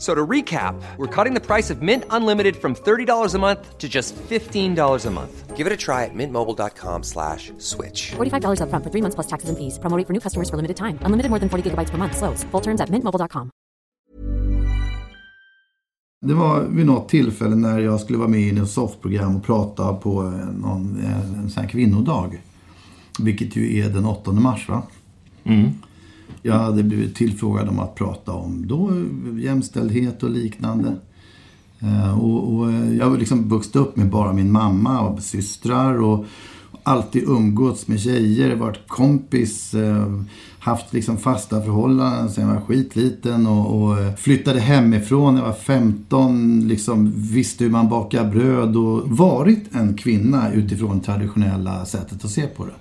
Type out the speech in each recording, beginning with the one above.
So to recap, we're cutting the price of Mint Unlimited from $30 a month to just $15 a month. Give it a try at mintmobile.com slash switch. $45 upfront for three months plus taxes and fees. Promo rate for new customers for limited time. Unlimited more than 40 gigabytes per month. Slows. Full terms at mintmobile.com. Det var vid något tillfälle när jag skulle vara med i ett soffprogram och prata på någon, eh, en sån här kvinnodag. Vilket ju är den 8 mars va? Mm. Jag hade blivit tillfrågad om att prata om då jämställdhet och liknande. Eh, och, och eh, jag har liksom vuxit upp med bara min mamma och systrar och alltid umgåtts med tjejer, varit kompis, eh, haft liksom fasta förhållanden sen jag var skitliten och, och flyttade hemifrån när jag var 15, liksom visste hur man bakar bröd och varit en kvinna utifrån traditionella sättet att se på det.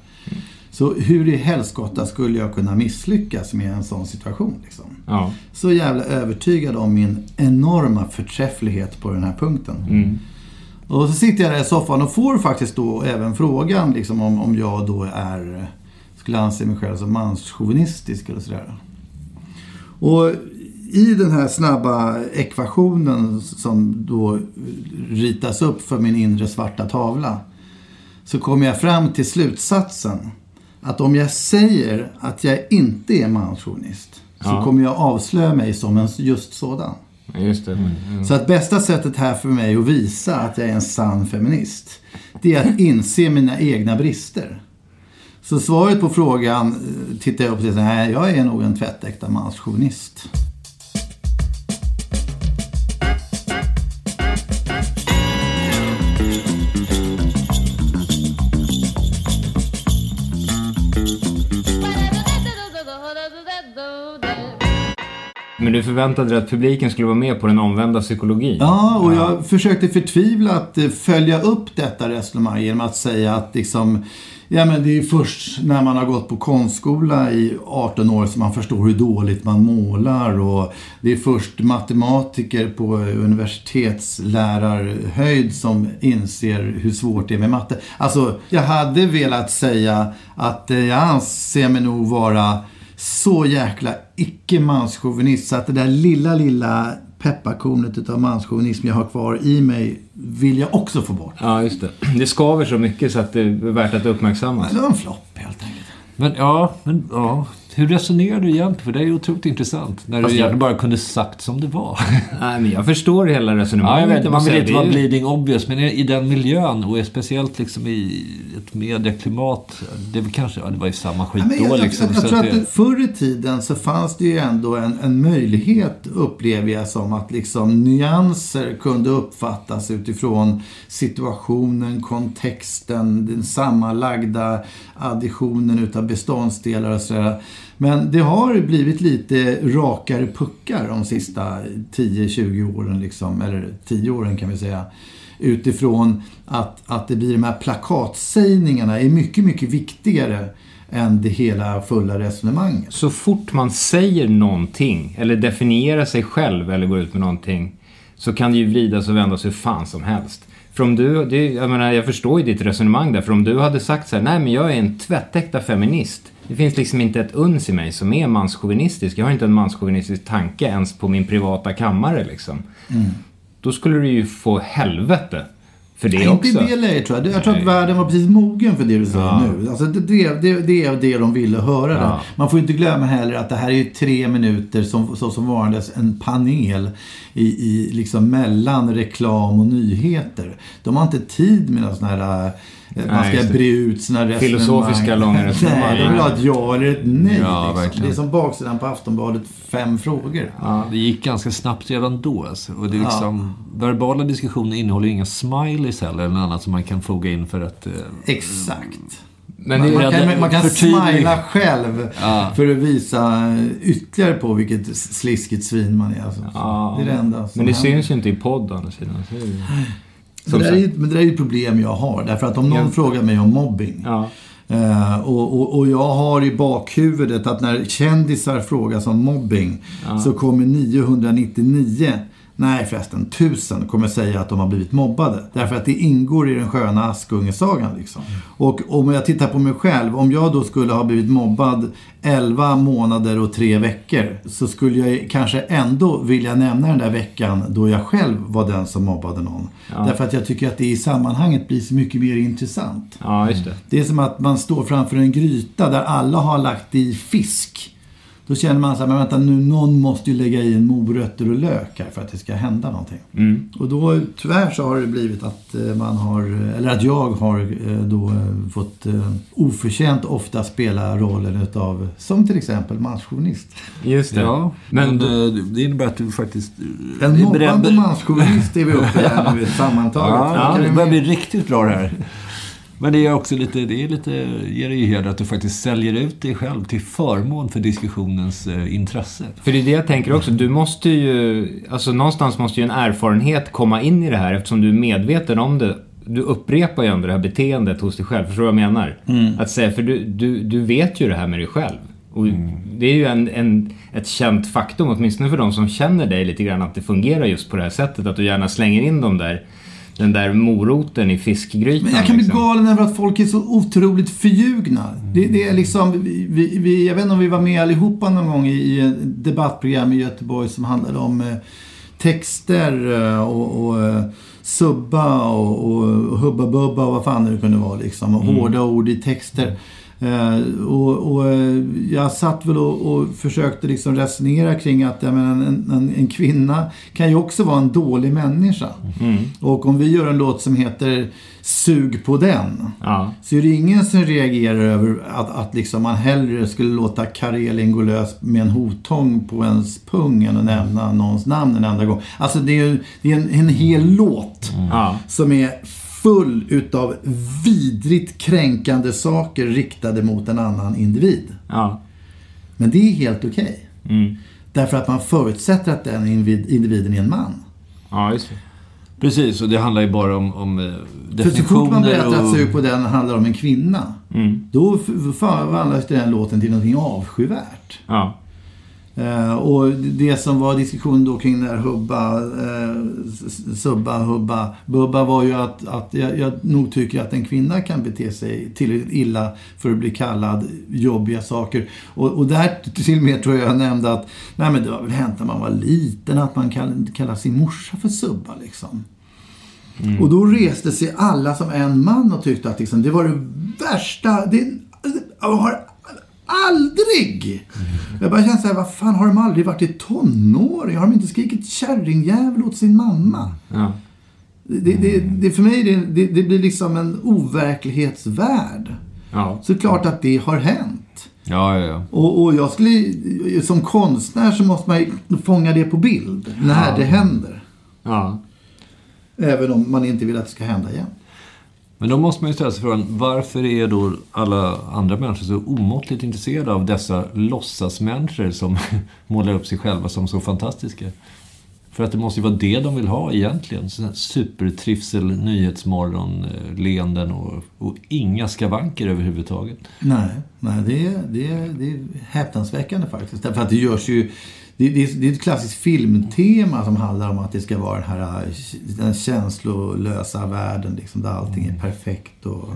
Så hur i helskotta skulle jag kunna misslyckas med en sån situation? Liksom? Ja. Så jävla övertygad om min enorma förträfflighet på den här punkten. Och så sitter jag där i soffan och får faktiskt då även frågan liksom, om, om jag då är, skulle anse mig själv som manschauvinistisk eller sådär. Och i den här snabba ekvationen som då ritas upp för min inre svarta tavla så kommer jag fram till slutsatsen att om jag säger att jag inte är manschauvinist så Ja. kommer jag avslöja mig som en just sådan. Just det. Mm. Så att bästa sättet här för mig att visa att jag är en sann feminist, det är att inse mina egna brister. Så svaret på frågan eh, tittar jag upp och säger nej, jag är nog en tvättäkta manschauvinist. Men du förväntade dig att publiken skulle vara med på den omvända psykologin? Ja, och jag försökte förtvivlat eh, följa upp detta resonemang genom att säga att liksom, ja men det är först när man har gått på konstskola i 18 år som man förstår hur dåligt man målar och det är först matematiker på universitetslärarhöjd som inser hur svårt det är med matte. Alltså, jag hade velat säga att eh, jag anser mig nog vara så jäkla icke-manschauvinist så att det där lilla, lilla pepparkornet utav manschauvinism jag har kvar i mig vill jag också få bort. Ja, just det. Det skaver så mycket så att det är värt att uppmärksammas. Det var en flopp helt enkelt. Men ja, men ja. Hur resonerar du egentligen? För det är ju otroligt intressant. När Fast du jag- egentligen bara kunde sagt som det var. Nej, men jag förstår hela resonemanget. Ja, jag vet, man vill inte det. vara bleeding obvious, men i den miljön och speciellt liksom i ett medieklimat. Det väl kanske, ja det var ju samma skit Ja, men jag, då jag, liksom. jag, jag så tror att att det- det, förr i tiden så fanns det ju ändå en, en möjlighet, upplever jag som, att liksom nyanser kunde uppfattas utifrån situationen, kontexten, den sammanlagda additionen utav beståndsdelar och sådär. Men det har blivit lite rakare puckar de sista 10-20 åren, liksom, eller 10 åren kan vi säga. Utifrån att, att det blir de här plakatsägningarna är mycket, mycket viktigare än det hela fulla resonemanget. Så fort man säger någonting, eller definierar sig själv eller går ut med någonting, så kan det ju vridas och vändas hur fan som helst. För om du, det, jag menar, jag förstår ju ditt resonemang där, för om du hade sagt så här, nej men jag är en tvättäkta feminist. Det finns liksom inte ett uns i mig som är manschauvinistisk. Jag har inte en manschauvinistisk tanke ens på min privata kammare liksom. Då skulle du ju få helvete för det Nej, också. Inte i det läget tror jag. Jag tror att Nej. världen var precis mogen för det du säger Ja. nu. Alltså det, det, det, är det de ville höra. Ja. Man får inte glömma heller att det här är tre minuter som, så som varandes en panel i, i liksom mellan reklam och nyheter. De har inte tid med någon sån här man Nej, ska det. bre ut sina resonemang. Filosofiska långa resonemang. Nej, de vill ha ett ja eller ett nej. Ja, liksom. Det är som baksidan på Aftonbladet, fem frågor. Det gick ganska snabbt redan då. Alltså. Och det är liksom, Verbala diskussioner innehåller ju inga smileys heller, eller något annat som man kan foga in för att... Eh, Exakt. Men Man, det, man kan, man kan smila själv Ja. för att visa ytterligare på vilket sliskigt svin man är. Alltså. Ja. Det är det enda som men det händer. syns ju inte i podd å andra sidan. Men det, ju- men det är ju ett problem jag har. Därför att om någon Ja. frågar mig om mobbing. Ja. Eh, och, och, och jag har i bakhuvudet att när kändisar frågas om mobbing så kommer 999, nej förresten 1000 kommer säga att de har blivit mobbade. Därför att det ingår i den sköna Askungesagan. Liksom. Och om jag tittar på mig själv, om jag då skulle ha blivit mobbad 11 månader och 3 veckor så skulle jag kanske ändå vilja nämna den där veckan då jag själv var den som mobbade någon. Därför att jag tycker att det i sammanhanget blir så mycket mer intressant. ja, just det. Det är som att man står framför en gryta där alla har lagt i fisk. Då känner man så här, men vänta nu, någon måste ju lägga i en morötter och lök här för att det ska hända någonting. Och då, tyvärr så har det blivit att eh, man har, eller att jag har eh, då eh, fått eh, oförtjänt ofta spela rollen utav, som till exempel manschauvinist. Just det. ja, men, men, det, det innebär att du faktiskt... eh, En mobbande manschauvinist är vi uppe här nu sammantaget. Ja, Kan det vi- börjar bli riktigt bra det här. Men det är också lite, det är lite, ger dig ju heder att du faktiskt säljer ut dig själv till förmån för diskussionens eh, intresse. För det är det jag tänker också. Du måste ju, alltså någonstans måste ju en erfarenhet komma in i det här eftersom du är medveten om det. Du upprepar ju ändå det här beteendet hos dig själv. Förstår du vad jag menar? Att säga, för du, du, du vet ju det här med dig själv. Och det är ju en, en, ett känt faktum, åtminstone för de som känner dig lite grann, att det fungerar just på det här sättet. Att du gärna slänger in dem där, den där moroten i fiskgrytan. Men jag kan bli liksom. galen över att folk är så otroligt förljugna. Det, det är liksom, vi, vi, jag vet inte om vi var med allihopa någon gång i, ett debattprogram i Göteborg som handlade om eh, texter eh, och, och eh, subba och, och hubba bubba och vad fan det kunde vara liksom. Och Hårda ord i texter. Eh, och, och eh, jag satt väl och, och försökte liksom resonera kring att jag menar, en, en, en kvinna kan ju också vara en dålig människa. Och om vi gör en låt som heter Sug på den. Ja. Så är det ingen som reagerar över att, att liksom man hellre skulle låta Karelin gå lös med en hotång på ens pung än att nämna någons namn en enda gång. Alltså det är, det är en, en hel låt Ja. som är full utav vidrigt kränkande saker riktade mot en annan individ. Ja. Men det är helt okej. Mm. Därför att man förutsätter att den individ- individen är en man. Ja, just det. Precis, och det handlar ju bara om, om eh, För så fort man definitioner berättar att och... sug på den handlar om en kvinna. Då f- förvandlas den låten till någonting avskyvärt. Ja. Eh, och det som var diskussion då kring den här hubba, eh, subba, hubba, bubba var ju att, att jag, jag nog tycker att en kvinna kan bete sig tillräckligt illa för att bli kallad jobbiga saker. Och, och där till och med tror jag jag nämnde att nej men det var väl hänt när man var liten att man kall, kallade sin morsa för subba liksom. Och då reste sig alla som en man och tyckte att liksom, det var det värsta. Det, jag har aldrig! Jag bara kände så här, vad fan har de aldrig varit i tonåring? Har de inte skrikit kärringjävel åt sin mamma? Ja. Det, det, det, för mig det, det, det blir liksom en overklighetsvärld. Ja. Så klart att det har hänt. Ja, ja, ja. Och, och jag skulle, som konstnär så måste man ju fånga det på bild när det händer. Ja. Även om man inte vill att det ska hända igen. Men då måste man ju ställa sig frågan, varför är då alla andra människor så omåttligt intresserade av dessa låtsasmänniskor som målar upp sig själva som så fantastiska? För att det måste ju vara det de vill ha egentligen. Supertrivsel, nyhetsmorgon, eh, leenden och, och inga skavanker överhuvudtaget. Nej, nej det, är, det, är, det är häpnadsväckande faktiskt. Därför att det görs ju... Det, det, är, det är ett klassiskt filmtema som handlar om att det ska vara den här den känslolösa världen liksom, där allting är perfekt. Och,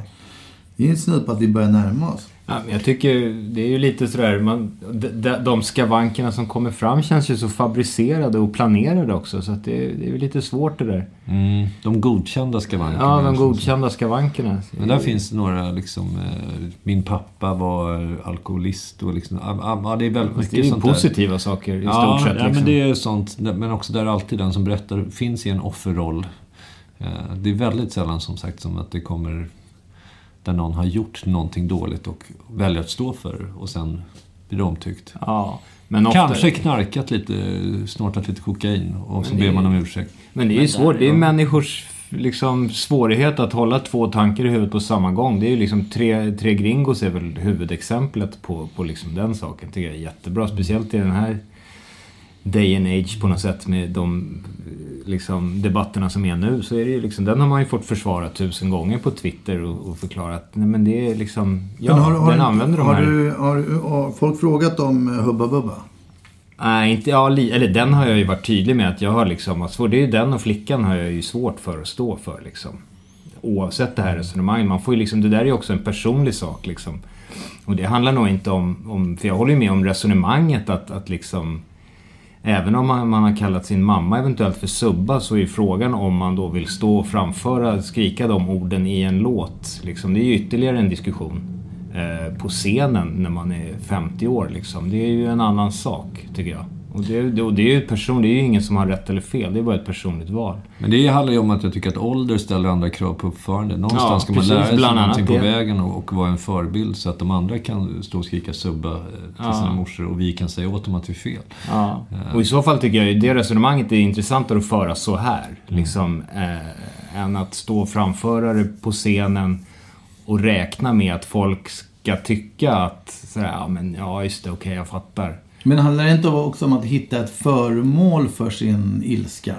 det är en snudd på att vi börjar närma oss. Ja, jag tycker det är ju lite sådär, man, de, de- skavankerna som kommer fram känns ju så fabricerade och planerade också. Så att det, det är ju lite svårt det där. Mm, de godkända skavankerna. Ja, de godkända skavankerna. Men där finns några liksom, eh, min pappa var alkoholist och liksom, ja, ja, det är väldigt mycket det är ju sånt där. positiva saker i Ja, stort sett. ja, liksom. men det är sånt. Men också där alltid den som berättar finns i en offerroll. Eh, Det är väldigt sällan som sagt som att det kommer där någon har gjort någonting dåligt och väljer att stå för det och sen blir det omtyckt. Ja. Men ofta, Kanske knarkat lite, snortat lite kokain och så ber man om ursäkt. Men det är ju svårt. Det är människors liksom, svårighet att hålla två tankar i huvudet på samma gång. Det är ju liksom tre, tre gringos är väl huvudexemplet på, på liksom den saken. tycker jag är jättebra. Speciellt i den här day and age på något sätt med de liksom, debatterna som är nu. Så är det ju liksom, den har man ju fått försvara tusen gånger på Twitter och, och förklara att nej men det är liksom, ja, Men har, har, den du- använder de har, här. du, har, har folk frågat om eh, Hubba Bubba? Nej, inte, ja, li, eller den har jag ju varit tydlig med att jag har liksom, alltså, det är ju den och flickan har jag ju svårt för att stå för liksom. Oavsett det här resonemanget. Man får ju liksom, det där är ju också en personlig sak liksom. Och det handlar nog inte om, om för jag håller ju med om resonemanget att, att liksom Även om man, man har kallat sin mamma eventuellt för subba så är ju frågan om man då vill stå och framföra, skrika de orden i en låt. Liksom, det är ju ytterligare en diskussion. Eh, på scenen när man är 50 år liksom. Det är ju en annan sak, tycker jag. Och det, det, och det är ju person, det är ju ingen som har rätt eller fel. Det är bara ett personligt val. Men det handlar ju om att jag tycker att ålder ställer andra krav på uppförande. Någonstans Ja, ska man lära sig någonting på vägen och, och vara en förebild så att de andra kan stå och skrika subba eh, till sina morsor och vi kan säga åt dem att vi är fel. Ja. Och i så fall tycker jag ju det resonemanget är intressantare att föra så här. Liksom, eh, än att stå och framföra det på scenen och räkna med att folk ska tycka att sådär, ja men ja just det, okej jag fattar. Men handlar det inte också om att hitta ett föremål för sin ilska?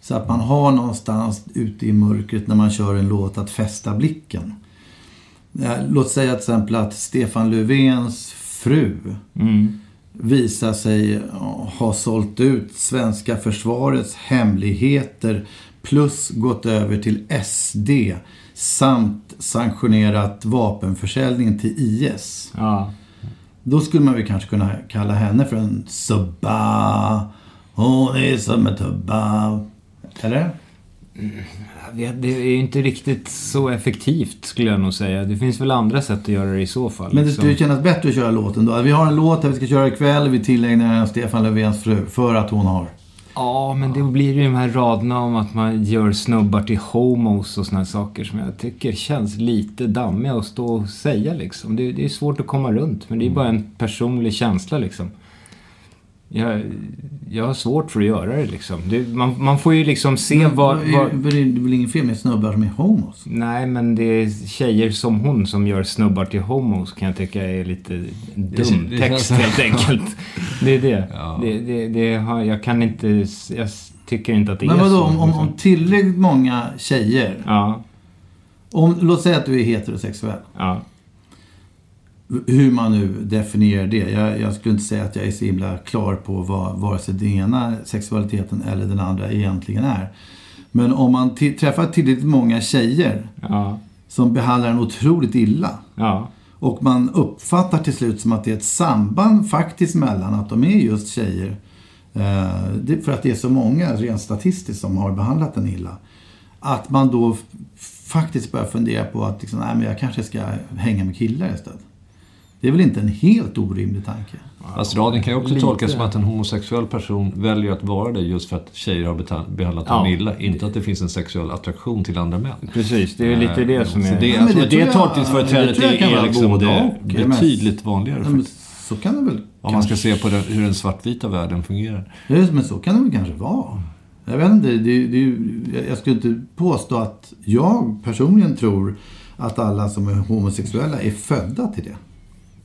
Så att man har någonstans ute i mörkret när man kör en låt att fästa blicken. Låt säga till exempel att Stefan Löfvens fru visar sig ha sålt ut svenska försvarets hemligheter plus gått över till SD samt sanktionerat vapenförsäljning till IS. Ja. Då skulle man väl kanske kunna kalla henne för en subba. Hon är som en tubba. Eller? Vet, Det är ju inte riktigt så effektivt skulle jag nog säga. Det finns väl andra sätt att göra det i så fall. Men det liksom. skulle kännas bättre att köra låten då. Vi har en låt här vi ska köra ikväll. Vi tillägnar Stefan Löfvens fru. För att hon har. Ja, men det blir ju de här raderna om att man gör snubbar till homos och såna här saker som jag tycker känns lite dammiga att stå och säga liksom. Det, det är svårt att komma runt, men det är bara en personlig känsla liksom. Jag, jag har svårt för att göra det liksom. Det, man, man får ju liksom se var är det är väl inget fel med snubbar som är homos? Nej, men det är tjejer som hon som gör snubbar till homos kan jag tycka är lite dum det text helt enkelt. Det är det. det, det, det har, jag kan inte... Jag tycker inte att det Men är vadå, så. om, om, liksom. om tillräckligt många tjejer. Ja, Om, låt säga att du är heterosexuell. ja. Hur man nu definierar det. Jag, jag skulle inte säga att jag är så himla klar på vad vare sig den ena sexualiteten eller den andra egentligen är. Men om man träffar tillräckligt många tjejer Ja, som behandlar en otroligt illa. ja, Och man uppfattar till slut som att det är ett samband faktiskt mellan att de är just tjejer. Eh, för att det är så många rent statistiskt som har behandlat den illa. Att man då faktiskt börjar fundera på att liksom, nej, men jag kanske ska hänga med killar istället. Det är väl inte en helt orimlig tanke? Fast raden kan ju också Lite. tolkas som att en homosexuell person väljer att vara det just för att tjejer har behandlat Ja. dem illa. Inte att det finns en sexuell attraktion till andra män. precis. Det är lite det som Så är... det, Ja, tror det att det tolkningsföreträdet det kan är liksom är mest- betydligt vanligare. Ja, men så kan det väl Om man ska kanske- se på den, hur den svartvita världen fungerar. Ja, Men så kan det väl kanske vara. Jag vet inte, det, det, jag skulle inte påstå att jag personligen tror att alla som är homosexuella är födda till det.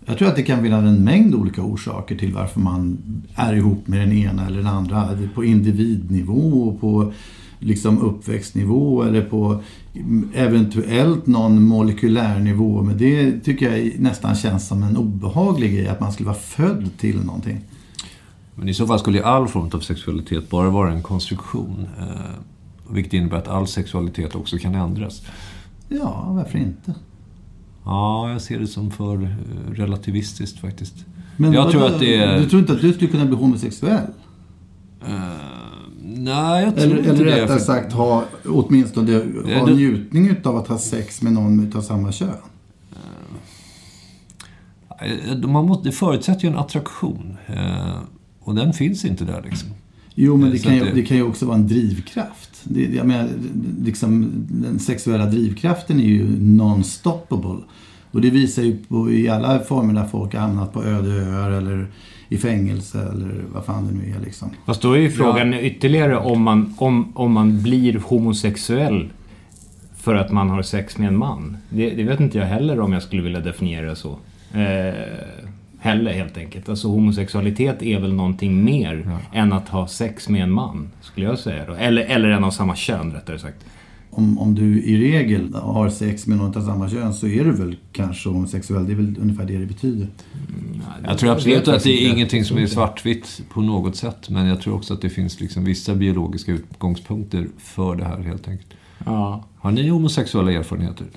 Jag tror att det kan finnas en mängd olika orsaker till varför man är ihop med den ena eller den andra. På individnivå, och på liksom uppväxtnivå eller på eventuellt någon molekylär nivå. Men det tycker jag nästan känns som en obehaglig grej, att man skulle vara född till någonting. Men i så fall skulle ju all form av sexualitet bara vara en konstruktion. Eh, vilket innebär att all sexualitet också kan ändras. Ja, varför inte? Ja, jag ser det som för eh, relativistiskt faktiskt. Men jag tror vadå? att det är... Du tror inte att du skulle kunna bli homosexuell? Eh, nej, jag tror Eller, inte eller det. rättare för- sagt ha, åtminstone Ja, ha du- njutning utav att ha sex med någon utav samma kön. Eh, Man måste, det förutsätter ju en attraktion. Eh, och den finns inte där liksom. Jo, men det kan, ju, det kan ju också vara en drivkraft. Det, jag menar, liksom, den sexuella drivkraften är ju non-stoppable. Och det visar ju på, i alla former där folk har hamnat på öde öar eller i fängelse eller vad fan det nu är liksom. Fast då är ju frågan ytterligare om man, om, om man blir homosexuell för att man har sex med en man. Det, det vet inte jag heller om jag skulle vilja definiera det så. Eh, heller helt enkelt. Alltså homosexualitet är väl någonting mer än att ha sex med en man. Skulle jag säga då. Eller, eller en av samma kön rättare sagt. Om, om du i regel har sex med någon av samma kön så är du väl kanske homosexuell. Det är väl ungefär det det betyder. Jag tror absolut att det är inte. ingenting som är svartvitt på något sätt. Men jag tror också att det finns liksom vissa biologiska utgångspunkter för det här helt enkelt. Ja. Har ni homosexuella erfarenheter?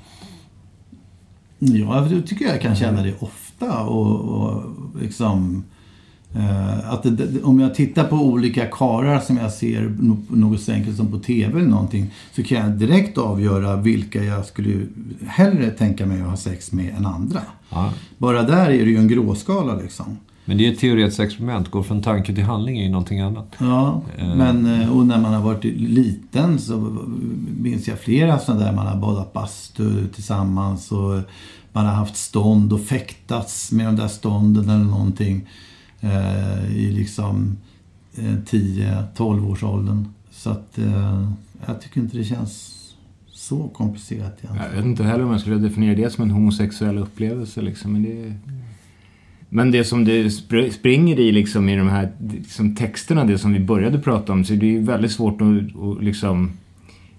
Ja, jag tycker jag kan känna det ofta. Och, och liksom, eh, att det, om jag tittar på olika karar som jag ser något så enkelt som på TV eller någonting. Så kan jag direkt avgöra vilka jag skulle hellre tänka mig att ha sex med än andra. Ja. Bara där är det ju en gråskala liksom. Men det är ett teoretiskt experiment. Gå från tanke till handling är ju någonting annat. Ja, men eh, och när man har varit liten så minns jag flera sådana där man har badat bastu tillsammans och man har haft stånd och fäktats med de där stånden eller någonting eh, i liksom eh, 10-12 års åldern. Så att eh, jag tycker inte det känns så komplicerat egentligen. Jag vet inte heller om jag skulle definiera det som en homosexuell upplevelse. Liksom. Men, det... men det som det springer i liksom, i de här liksom, texterna, det som vi började prata om, så det är ju väldigt svårt att, att liksom,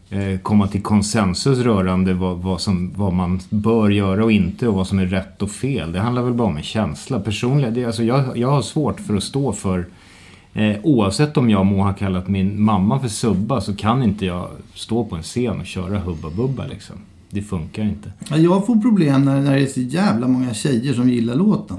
Eh, komma till konsensus rörande vad, vad, som, vad man bör göra och inte och vad som är rätt och fel. Det handlar väl bara om en känsla. Personligen, det, alltså, jag, jag har svårt för att stå för Eh, oavsett om jag må ha kallat min mamma för Subba så kan inte jag stå på en scen och köra Hubba Bubba liksom. Det funkar inte. Jag får problem när, när det är så jävla många tjejer som gillar låten.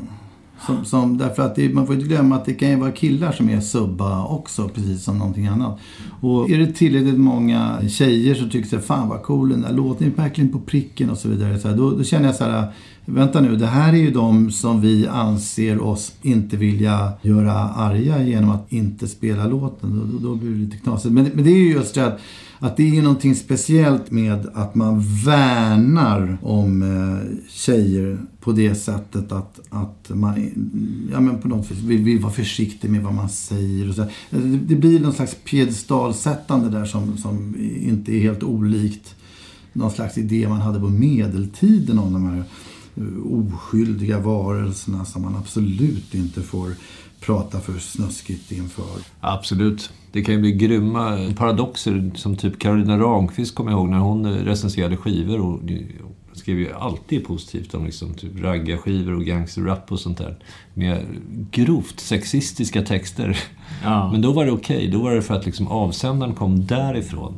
Som, som, därför att det, man får inte glömma att det kan ju vara killar som är subba också, precis som någonting annat. Och är det tillräckligt många tjejer som tycker såhär, fan vad cool den där låten är verkligen på pricken och så vidare. Så här, då, då känner jag så här, vänta nu, det här är ju de som vi anser oss inte vilja göra arga genom att inte spela låten. Då, då, då blir det lite knasigt. Men, men det är ju just det att att det är ju någonting speciellt med att man värnar om eh, tjejer på det sättet att, att man ja, men på något vis vill, vill vara försiktig med vad man säger. Och så. Eh, det, blir någon slags piedestalsättande där som, som inte är helt olikt någon slags idé man hade på medeltiden om de här eh, oskyldiga varelserna som man absolut inte får prata för snuskigt inför. Absolut. Det kan ju bli grymma paradoxer som typ Carolina Ramqvist kommer jag ihåg när hon recenserade skivor och skrev ju alltid positivt om liksom typ raggarskivor och gangsterrap och sånt där. Med grovt sexistiska texter. Ja. Men då var det okej. Då var det för att liksom avsändaren kom därifrån.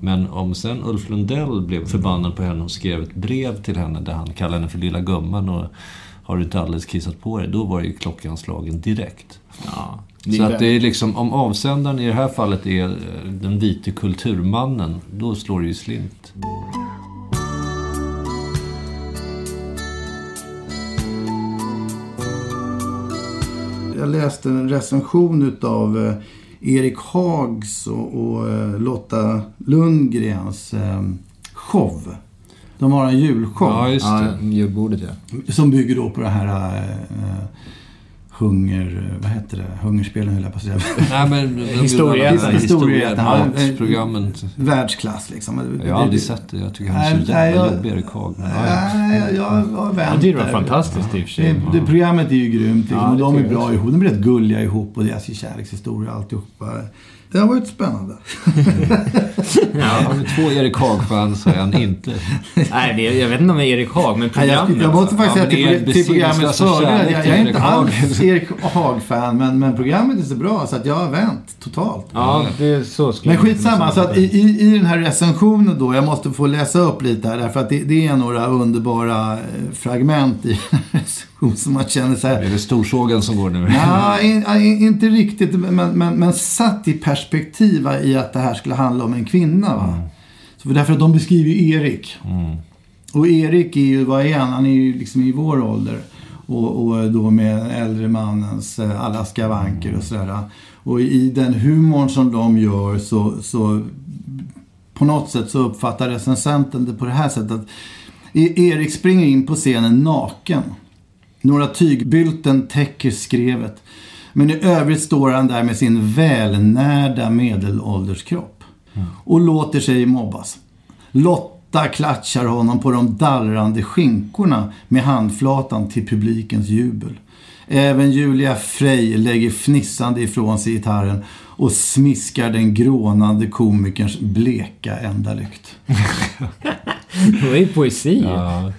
Men om sen Ulf Lundell blev förbannad på henne och skrev ett brev till henne där han kallade henne för lilla gumman och har du inte alldeles kissat på dig? Då var ju klockan slagen direkt. Ja, Så att det är liksom, om avsändaren i det här fallet är eh, den vite kulturmannen, då slår det ju slint. Jag läste en recension utav eh, Erik Hags och, eh, Lotta Lundgrens show. De har en julshow. Ja, just Ja, det. julbordet ja. Som bygger då på det här hunger... Vad heter det? Hungerspelen höll jag på att säga. Nej, men... Matsprogrammen. Världsklass liksom. Jag har aldrig sett det. Jag tycker han är så jävla jobbig, ja, ja. Nej, jag har vänt Jag tycker det var fantastiskt i och för sig. Det, det, programmet är ju grymt. Liksom. Ja, och de är bra ihop. De är rätt gulliga ihop och deras kärlekshistoria och alltihopa. Det har varit spännande. Har vi två Erik Haag-fans så är han inte. Nej, det, jag vet inte om det är Erik Haag, men Nej, jag, programmet. jag måste faktiskt Ja, säga är till, till programmets fördel. Jag, jag är inte alls Erik Haag-fan, men, men programmet är så bra så att jag har vänt totalt. Ja, det är så skulle Men skitsamma, så att i, i, i den här recensionen då, jag måste få läsa upp lite här, därför att det, det är några underbara eh, fragment i recensionen som man känner så här, Är det storsågen som går nu? Ja, in, in, inte riktigt, men, men, men satt i perspektiv i att det här skulle handla om en kvinna. Va? Så för därför att de beskriver ju Erik. Och Erik är ju, vad är han? Han är ju liksom i vår ålder. Och, och då med äldre mannens eh, alla skavanker och sådär. Och i den humorn som de gör så, så på något sätt så uppfattar recensenten det på det här sättet att E- Erik springer in på scenen naken. Några tygbylten täcker skrevet. Men i övrigt står han där med sin välnärda medelålderskropp. Och låter sig mobbas. Lotta klatschar honom på de dallrande skinkorna med handflatan till publikens jubel. Även Julia Frey lägger fnissande ifrån sig gitarren och smiskar den grånande komikerns bleka endalykt. Det var ju poesi.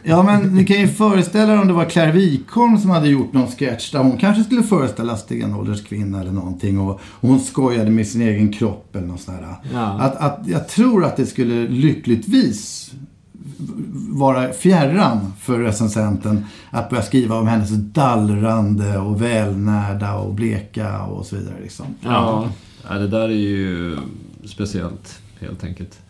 Ja, men ni kan ju föreställa er om det var Claire Wikholm som hade gjort någon sketch där hon kanske skulle föreställa stenålders kvinna eller någonting och, och hon skojade med sin egen kropp eller något sånt där. Ja. Att, att, jag tror att det skulle lyckligtvis vara fjärran för recensenten att börja skriva om hennes dallrande och välnärda och bleka och så vidare. Liksom. Ja. ja, det där är ju speciellt, helt enkelt.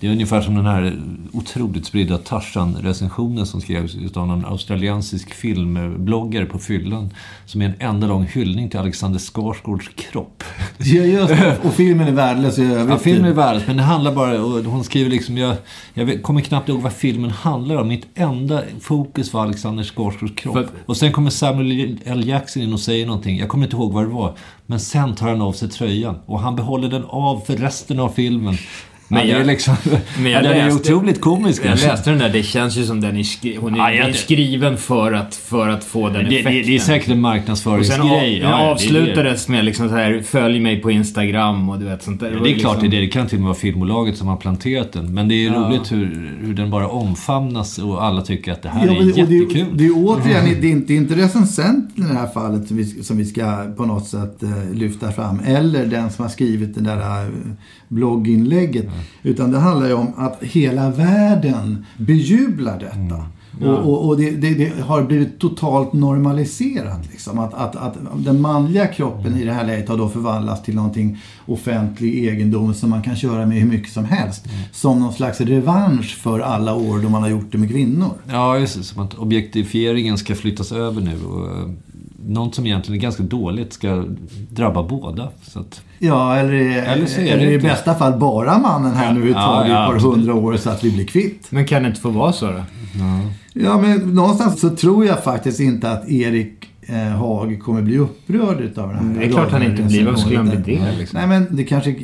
Det är ungefär som den här otroligt spridda Tarzan-recensionen som skrevs utav någon australiensisk filmbloggare på fyllan. Som är en enda lång hyllning till Alexander Skarsgårds kropp. Ja, just. Och filmen är värdelös i övrigt. Ja, filmen är värdelös, men det handlar bara... Och hon skriver liksom... Jag, jag kommer knappt ihåg vad filmen handlar om. Mitt enda fokus var Alexander Skarsgårds kropp. För- Och sen kommer Samuel L. Jackson in och säger någonting. Jag kommer inte ihåg vad det var. Men sen tar han av sig tröjan. Och han behåller den av för resten av filmen. Men Men det är jag- liksom... Men jag den är läste- otroligt komisk. Jag läste den där, det känns ju som den är, skri- hon är, Ja, jag- den är skriven för att, för att få den det, det, effekten. det är säkert en marknadsföringsgrej. av, Ja, den det är- avslutades med liksom så här, följ mig på Instagram och du vet sånt där. Ja, det är klart liksom- det är det. Det kan till och med vara filmbolaget som har planterat den. Men det är Ja. roligt hur, hur den bara omfamnas och alla tycker att det här Ja, är men, och det, jättekul. det är återigen, det är inte, det är inte recensenten i det här fallet som vi, som vi ska på något sätt eh, lyfta fram. Eller den som har skrivit det där blogginlägget. Utan det handlar ju om att hela världen bejublar detta. Och, och, och det, det, det har blivit totalt normaliserat. Liksom. Att, att, att den manliga kroppen i det här läget har då förvandlats till någonting offentlig egendom som man kan köra med hur mycket som helst. Som någon slags revansch för alla år då man har gjort det med kvinnor. Ja, just det. Som att objektifieringen ska flyttas över nu. Och, något som egentligen är ganska dåligt ska drabba båda. Så att, Ja, eller, Eller så är det eller i inte. bästa fall bara mannen här nu ett Ja, tag i ja, ett par absolut. hundra år så att vi blir kvitt. Men kan det inte få vara så då? Ja, men någonstans så tror jag faktiskt inte att Erik eh, Haag kommer bli upprörd utav den här Det är klart han inte blir. Varför skulle han bli det? Liksom? Nej, men det kanske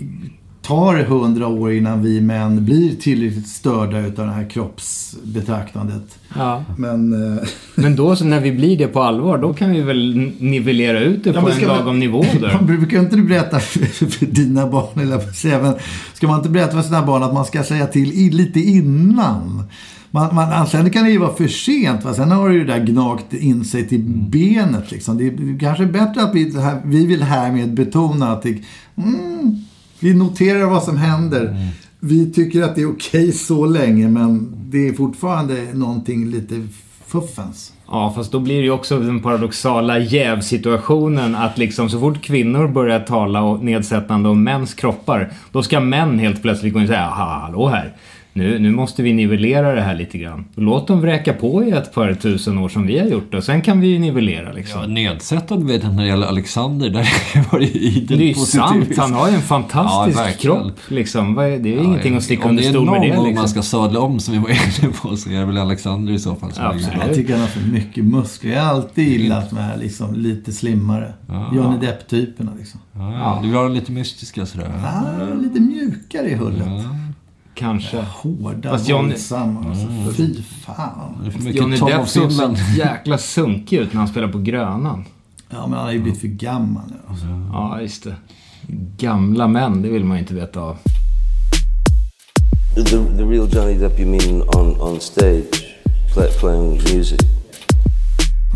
tar hundra år innan vi män blir tillräckligt störda utav det här kroppsbetraktandet. Ja. Men... Eh, Men då så när vi blir det på allvar, då kan vi väl nivellera ut det Ja, på en ska man- lagom nivå då? Brukar inte du berätta för, för dina barn, eller men ska man inte berätta för sina barn att man ska säga till lite innan? Man, man, sen kan det ju vara för sent, va? sen har det ju det där gnagt in sig till benet. Liksom. Det är kanske bättre att vi, det här, vi vill härmed betona att det, mm, vi noterar vad som händer. Vi tycker att det är okej så länge, men det är fortfarande någonting lite fuffens. Ja, fast då blir det ju också den paradoxala jävsituationen att liksom så fort kvinnor börjar tala och nedsättande om mäns kroppar, då ska män helt plötsligt gå in och säga "Ha, hallå här. Nu, nu måste vi nivellera det här lite grann. Låt dem vräka på i ett par tusen år som vi har gjort och sen kan vi ju nivellera liksom. ja, nedsättande vet jag när det gäller Alexander. Där var det idel det är ju sant, han har ju en fantastisk Ja, kropp. Liksom. Är- Det är ju ingenting att sticka Om under det är stol med någon det. gång Liksom. man ska sadla om som vi var inne på så är det väl Alexander i så fall. Som Absolut. är- Jag tycker han har för mycket muskler. Jag har alltid gillat de här liksom, lite slimmare. Johnny Depp-typerna liksom. Ja, ja. Du vill ha den lite mystiska sådär. Ah, lite mjukare i hullet. Kanske. Hårda, Fast Johnny- våldsamma. Alltså, fy fan. Johnny Depp såg så jäkla sunkig ut när han spelade på Grönan. Ja, men han har ju blivit för gammal nu. Alltså. Ja, just det. Gamla män, det vill man ju inte veta av. The, the real Johnny Depp you mean on, on stage, play, playing music?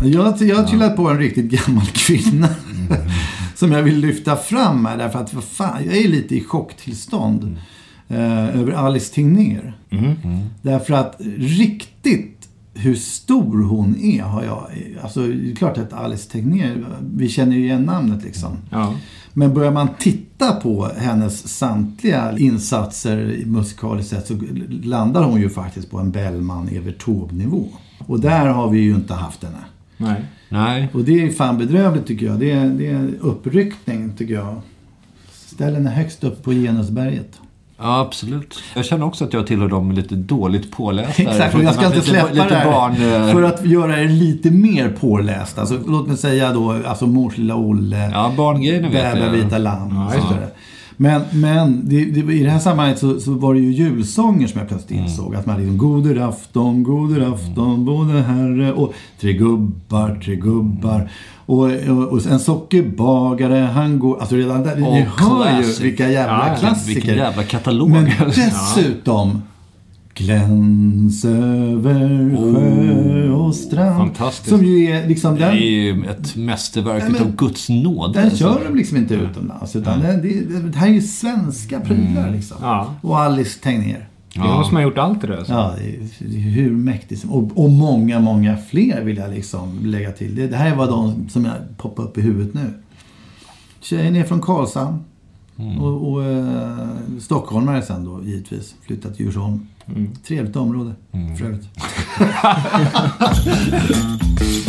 Jag, jag har trillat på en riktigt gammal kvinna. som jag vill lyfta fram här. Därför att, vad fan, jag är lite i chocktillstånd. Eh, över Alice Tegnér. Därför att riktigt hur stor hon är har jag... Alltså, det är klart att Alice Tegnér, vi känner ju igen namnet liksom. Ja. Men börjar man titta på hennes samtliga insatser i musikaliskt sett så landar hon ju faktiskt på en Bellman Evert Taube-nivå. Och där har vi ju inte haft henne. Nej. Nej. Och det är fan bedrövligt tycker jag. Det är, det är en uppryckning tycker jag. Ställ henne högst upp på genusberget. Ja, absolut. Jag känner också att jag tillhör dem lite dåligt pålästa. Exakt, och jag ska inte släppa lite det här. barn, eh, För att göra er lite mer påläst. Alltså, låt mig säga då, alltså Mors lilla Olle. Ja, barngrejerna vet Bäba jag. vita lamm och så vidare. Men, men det, det, i det här sammanhanget så, så var det ju julsånger som jag plötsligt Mm. insåg. Att man liksom, Goder afton, goder afton, både herre och tre gubbar, tre gubbar. Och, och, en sockerbagare, han går... Alltså redan där, ni Oh, hör ju vilka jävla Ja, klassiker. Vilken jävla katalog. Men dessutom Gläns över sjö och strand. Fantastiskt. Som ju är liksom Det är den... ju ett mästerverk men- utav Guds nåd. Den alltså. kör de liksom inte utomlands. Utan det, det, det här är ju svenska prylar liksom. Ja. Och Alice Tegnér. Det är hon som har gjort allt det där. Så. Ja, hur mäktigt som... Och, och många, många fler vill jag liksom lägga till. Det, det här var de som jag poppar upp i huvudet nu. Tjejen är från Karlshamn. Och, och eh, stockholmare sen då givetvis. Flyttat till Djursholm. Trevligt område för övrigt.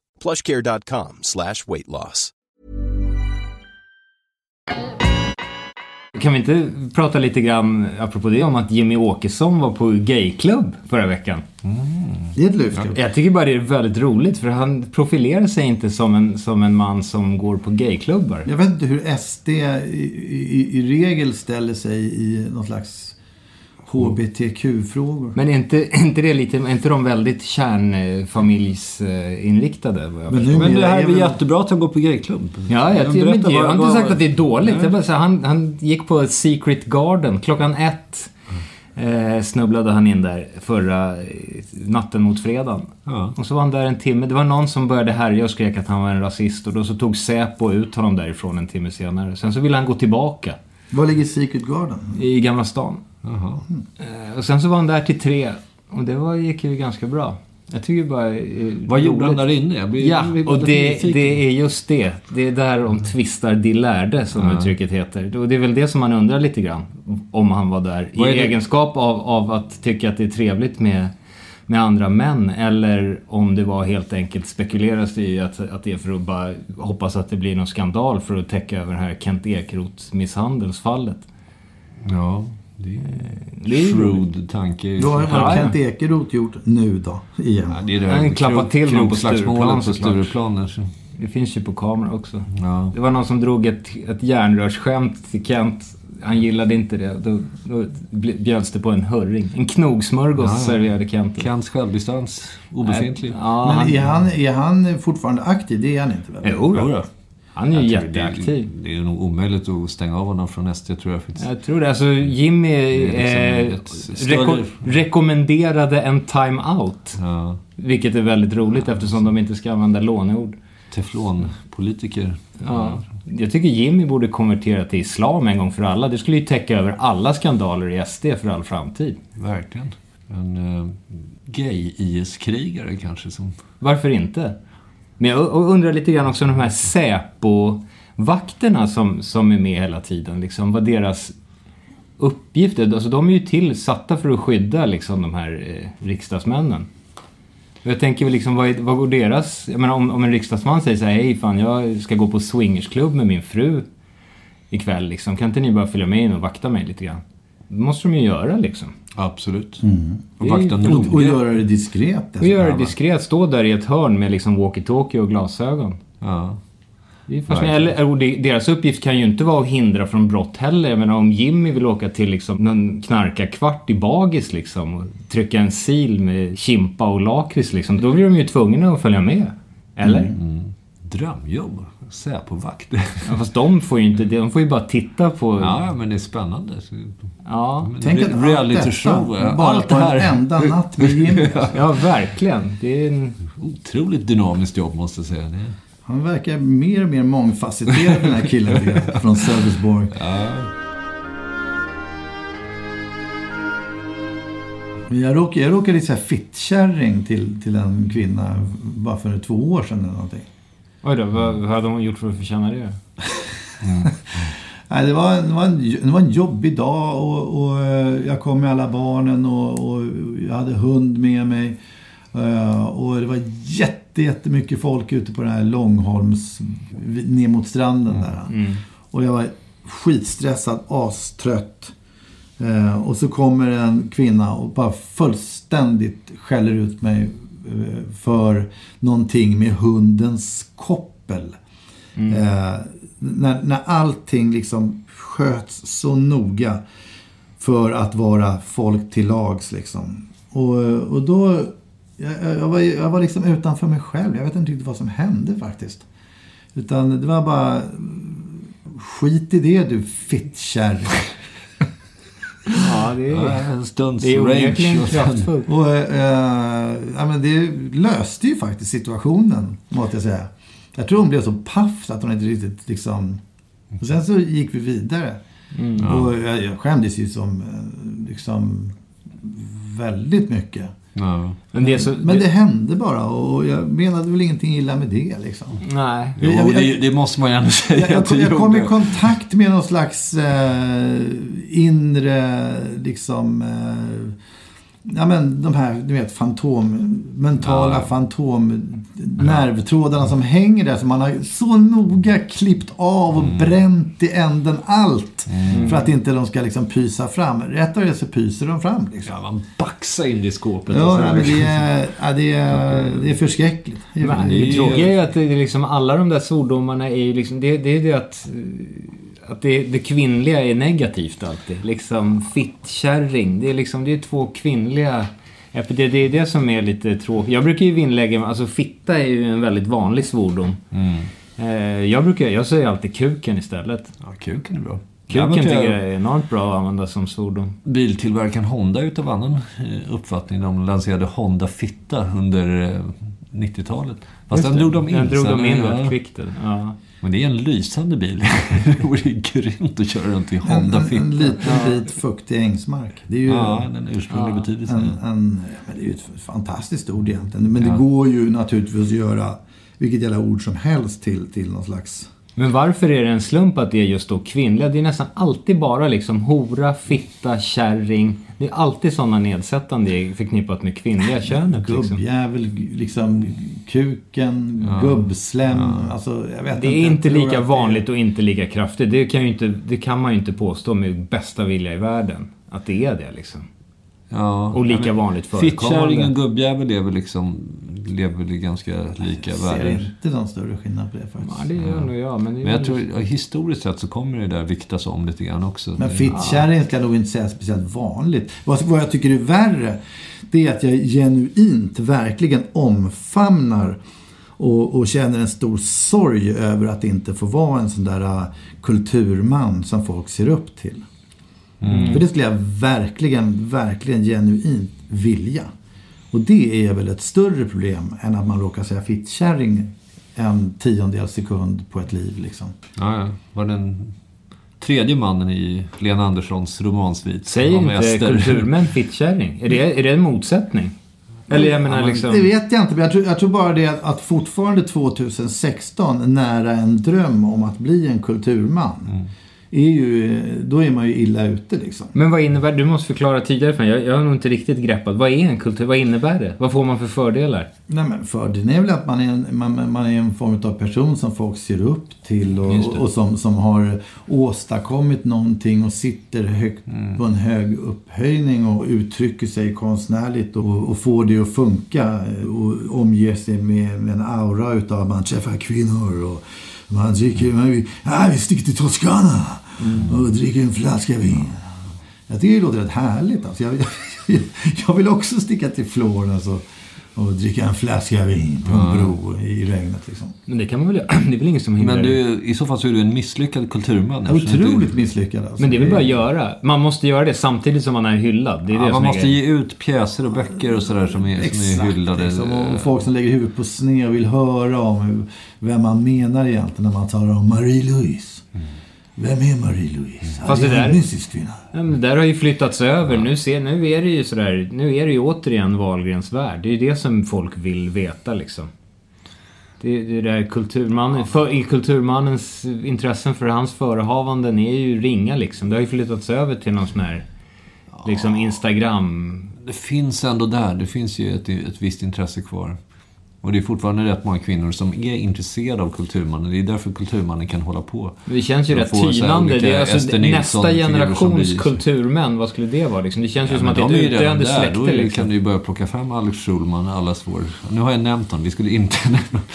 plushcare.com slash weight loss. Kan vi inte prata lite grann, apropå det, om att Jimmy Åkesson var på gayklubb förra veckan? Det är ett lyft. ju. Jag tycker bara det är väldigt roligt för han profilerar sig inte som en, som en man som går på gayklubbar. Jag vet inte hur SD i, i, i regel ställer sig i någon slags HBTQ-frågor. Men är inte, är inte det lite, är inte de väldigt kärnfamiljsinriktade? jag Men nu- Men det här är Jag väl jättebra att han går på gayklubb. Ja, jag, jag, men, jag har inte sagt att det är dåligt. Jag bara, så han, han gick på Secret Garden klockan ett. Eh, snubblade han in där förra eh, natten mot fredagen. Ja. Och så var han där en timme. Det var någon som började härja och skrek att han var en rasist. Och då så tog Säpo ut honom därifrån en timme senare. Sen så ville han gå tillbaka Var ligger Secret Garden? i Gamla stan. Eh, och sen så var han där till tre. Och det var, gick ju ganska bra. Jag tycker bara... eh, Vad gjorde han roligt. där inne? Blir- Ja, och det, det är just det. Det är där de tvistar de lärde, som uttrycket heter. Och det är väl det som man undrar lite grann. Om han var där i egenskap av, av att tycka att det är trevligt med, med andra män. Eller om det var helt enkelt spekuleras i att, att det är för att bara hoppas att det blir någon skandal för att täcka över det här Kent Ekeroth misshandelsfallet. Ja, det är är ju shrewd tanke. Vad har Ja. Kent Ekeroth gjort nu då? Igen? Ja, det är det Han här klappar till någon på krogslagsmålet på. Stureplan. Det finns ju på kamera också. Ja. Det var någon som drog ett, ett järnrörsskämt till Kent. Han gillade inte det. Då, då bjöds det på en hurring. En knogsmörgås Ja. serverade Kent. Kents självdistans obefintlig. Ja, Men han, är han, är han fortfarande aktiv? Det är han inte väl? Jo då. Han är ju jätteaktiv. Det, det är nog omöjligt att stänga av honom från SD tror jag faktiskt. Jag tror det. Alltså Jimmy eh, liksom större- reko- rekommenderade en time-out. Ja. Vilket är väldigt roligt eftersom de inte ska använda låneord. Teflonpolitiker. Ja. Jag tycker Jimmy borde konvertera till islam en gång för alla. Det skulle ju täcka över alla skandaler i SD för all framtid. Verkligen. En uh, gay-IS-krigare kanske som... Varför inte? Men jag undrar lite grann också om de här Säpo-vakterna som, som är med hela tiden. Liksom, vad deras uppgift är. Alltså de är ju tillsatta för att skydda liksom, de här eh, riksdagsmännen. Jag tänker väl liksom, vad, är, vad går deras... Jag menar, om, om en riksdagsman säger så här, hej fan jag ska gå på swingersklubb med min fru ikväll liksom. Kan inte ni bara följa med in och vakta mig lite grann? Det måste de ju göra liksom. Absolut. Och Det är vakta ju- Och, och noga. göra det diskret Och göra det va? diskret, stå där i ett hörn med liksom walkie-talkie och glasögon. Ja. Det är fascinerande. Eller, och det, deras uppgift kan ju inte vara att hindra från brott heller. Jag menar om Jimmy vill åka till liksom någon knarkarkvart i Bagis liksom och trycka en sil med kimpa och lakrits liksom. Då blir de ju tvungna att följa med. Eller? Drömjobb. Säpovakt. Ja, fast de får ju inte. De får ju bara titta på... ja, men det är spännande. Ja, Men Tänk re- att allt reality detta show. ja. bara Allt på en enda natt med Jimmy. ja verkligen. Det är en... Otroligt dynamiskt jobb måste jag säga. Det är... Han verkar mer och mer mångfacetterad den här killen från Sölvesborg. Men Jag råkade, jag råkade säga fittkärring till, till en kvinna bara för två år sedan eller någonting. Oj då, vad, vad hade hon gjort för att förtjäna det? Nej, det, var, det, var en, det var en jobbig dag och, och eh, jag kom med alla barnen och, och jag hade hund med mig. Eh, Och det var jätte, jättemycket folk ute på den här Långholms, ner mot stranden där. Och jag var skitstressad, astrött. Eh, Och så kommer en kvinna och bara fullständigt skäller ut mig för någonting med hundens koppel. Eh, när, när allting liksom sköts så noga för att vara folk till lags liksom. Och, och då, jag, jag, var, jag var liksom utanför mig själv. Jag vet inte riktigt vad som hände faktiskt. Utan det var bara, skit i det du fittkärring. Ja, det Ja, är... en stunds Det är rage. och sen-. Och eh, ja, men det löste ju faktiskt situationen, måste jag säga. Jag tror hon blev så paff att hon inte riktigt liksom... Och sen så gick vi vidare. Och jag, jag skämdes ju som eh, liksom väldigt mycket. Ja. Men det så... Men det hände bara och jag menade väl ingenting illa med det liksom. Nej. Jo, Jag- det, det måste man ju ändå säga Jag, jag, kom, jag kom i kontakt med någon slags eh, inre, liksom, eh, ja men de här, du vet, fantom, mentala Ja. fantom, nervtrådarna som hänger där som man har så noga klippt av och bränt i änden allt. För att inte de ska liksom pysa fram. Rätt av det så pyser de fram liksom. Ja, man baxar in det i skåpet. Ja, men det är, ja, det är, det är förskräckligt. Det är det är det ju- tråkiga är ju att det är liksom alla de där svordomarna är ju liksom, det, det är det att, att det, det kvinnliga är negativt alltid. Liksom fittkärring, det är liksom, det är två kvinnliga det, det är det som är lite tråkigt. Jag brukar ju vinnlägga alltså fitta är ju en väldigt vanlig svordom. Eh, Jag brukar, jag säger alltid kuken istället. Ja, kuken är bra. Kuken tycker är jag är enormt bra att använda som svordom. Biltillverkaren Honda utav annan eh, uppfattning. De lanserade Honda Fitta under eh, 90-talet. Fast den drog de in. Den drog de in rätt kvickt. Ja. Men det är en lysande bil. det vore grymt att köra runt i En, Honda en, Fitta. en liten bit fuktig ängsmark. Det är ju... Ja, den ursprungliga betydelsen. En, en, ja, men det är ju ett fantastiskt ord egentligen. Men Ja. det går ju naturligtvis att göra vilket jävla ord som helst till, till någon slags... Men varför är det en slump att det är just då kvinnliga? Det är nästan alltid bara liksom hora, fitta, kärring. Det är alltid sådana nedsättande förknippat med kvinnliga könet. Liksom. Gubbjävel, liksom kuken, gubbslem. Alltså, jag vet Det är inte inte lika det- vanligt och inte lika kraftigt. Det kan, inte, det kan man ju inte påstå med bästa vilja i världen. Att det är det liksom. Ja, Och lika ja, men vanligt förekommande. Fittkärring och gubbjävel väl liksom, lever ganska lika Jag ser världar. inte någon större skillnad på det faktiskt. Ja, det gör nog jag. Men, Men jag tror, ja, historiskt sett så kommer det där viktas om lite grann också. Men fittkärring ska jag nog inte säga speciellt vanligt. Vad, vad jag tycker är värre, det är att jag genuint verkligen omfamnar och, och känner en stor sorg över att inte få vara en sån där uh, kulturman som folk ser upp till. För det skulle jag verkligen, verkligen genuint vilja. Och det är väl ett större problem än att man råkar säga fittkärring en tiondel sekund på ett liv liksom. Ja, ja. Var den tredje mannen i Lena Anderssons romansvit. Säger om inte Ester. kulturmän fittkärring? Är det, är det en motsättning? Eller jag menar liksom... Det vet jag inte, men jag tror, jag tror bara det att, att fortfarande 2016 nära en dröm om att bli en kulturman. Mm. Är ju, då är man ju illa ute liksom. Men vad innebär, du måste förklara tidigare för mig. Jag, jag har nog inte riktigt greppat. Vad är en kultur? Vad innebär det? Vad får man för fördelar? Nej men fördelen är väl att man är, en, man, man är en form av person som folk ser upp till och, och som, som har åstadkommit någonting och sitter högt på en hög upphöjning och uttrycker sig konstnärligt och, och får det att funka och omger sig med, med en aura utav att man träffar kvinnor och man dricker, man, vi, ah, vi sticker till Toscana och dricker en flaska vin. Jag tycker det låter rätt härligt. Alltså. Jag, jag, jag vill också sticka till Florens och, och dricka en flaska vin på en bro i regnet. Liksom. Men det kan man väl göra? Det är väl ingen som hindrar Men det? du, i så fall så är du en misslyckad kulturman. Otroligt du- misslyckad alltså. Men det är väl bara att göra. Man måste göra det samtidigt som man är hyllad. Det är det Ja, som man måste ge ut pjäser och böcker och sådär som är, som är Exakt, hyllade. liksom. Och folk som lägger huvudet på sned och vill höra om hur, vem man menar egentligen när man talar om Marie-Louise. Vem är Marie-Louise? Fast Ja, det är där- mystisk kvinna. Ja, men det där har ju flyttats över. Nu, ser, nu är det ju sådär. Nu är det ju återigen Wahlgrens värld. Det är ju det som folk vill veta liksom. Det, det där kulturmannen, för, i kulturmannens intressen för hans förehavanden är ju ringa liksom. Det har ju flyttats över till någon sån här liksom Instagram... Det finns ändå där. Det finns ju ett, ett visst intresse kvar. Och det är fortfarande rätt många kvinnor som är intresserade av kulturmannen. Det är därför kulturmannen kan hålla på. Det känns ju rätt tynande. Det är alltså nästa generations kulturmän, vad skulle det vara liksom? Det känns ju som att det är ett utdöende. Då släkte är, liksom. kan du ju börja plocka fram Alex Schulman, allas vår... Nu har jag nämnt honom, vi skulle inte nämna...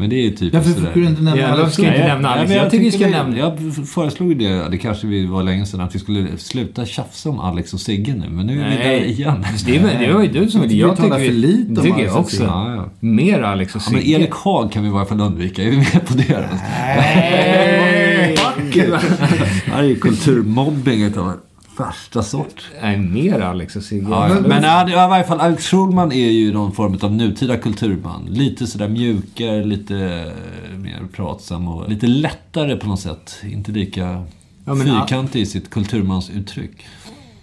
Men det är ju typiskt Varför sådär. skulle du inte nämna Ja, Alex ska jag inte nämna Alex? men Jag tycker vi ska det- nämna... Jag föreslog det, det kanske vi var länge sedan, att vi skulle sluta tjafsa om Alex och Sigge nu. Men nu är vi där igen. det, var- det var ju du som ville. Vi Jag talar tycker för lite om tycker Alex jag också. Sigge. Ja, ja. Mer Alex och Ja, men Sigge. Erik Haag kan vi i varje fall undvika. Är vi med på det? Nej! Det här är ju kulturmobbing utav värsta sort. Nej, mer Alex och Sigge. Ja, ja. Men ja, i varje fall, Alex Schulman är ju någon form av nutida kulturman. Lite sådär mjukare, lite eh, mer pratsam och lite lättare på något sätt. Inte lika Ja, men- fyrkantig i sitt kulturmansuttryck.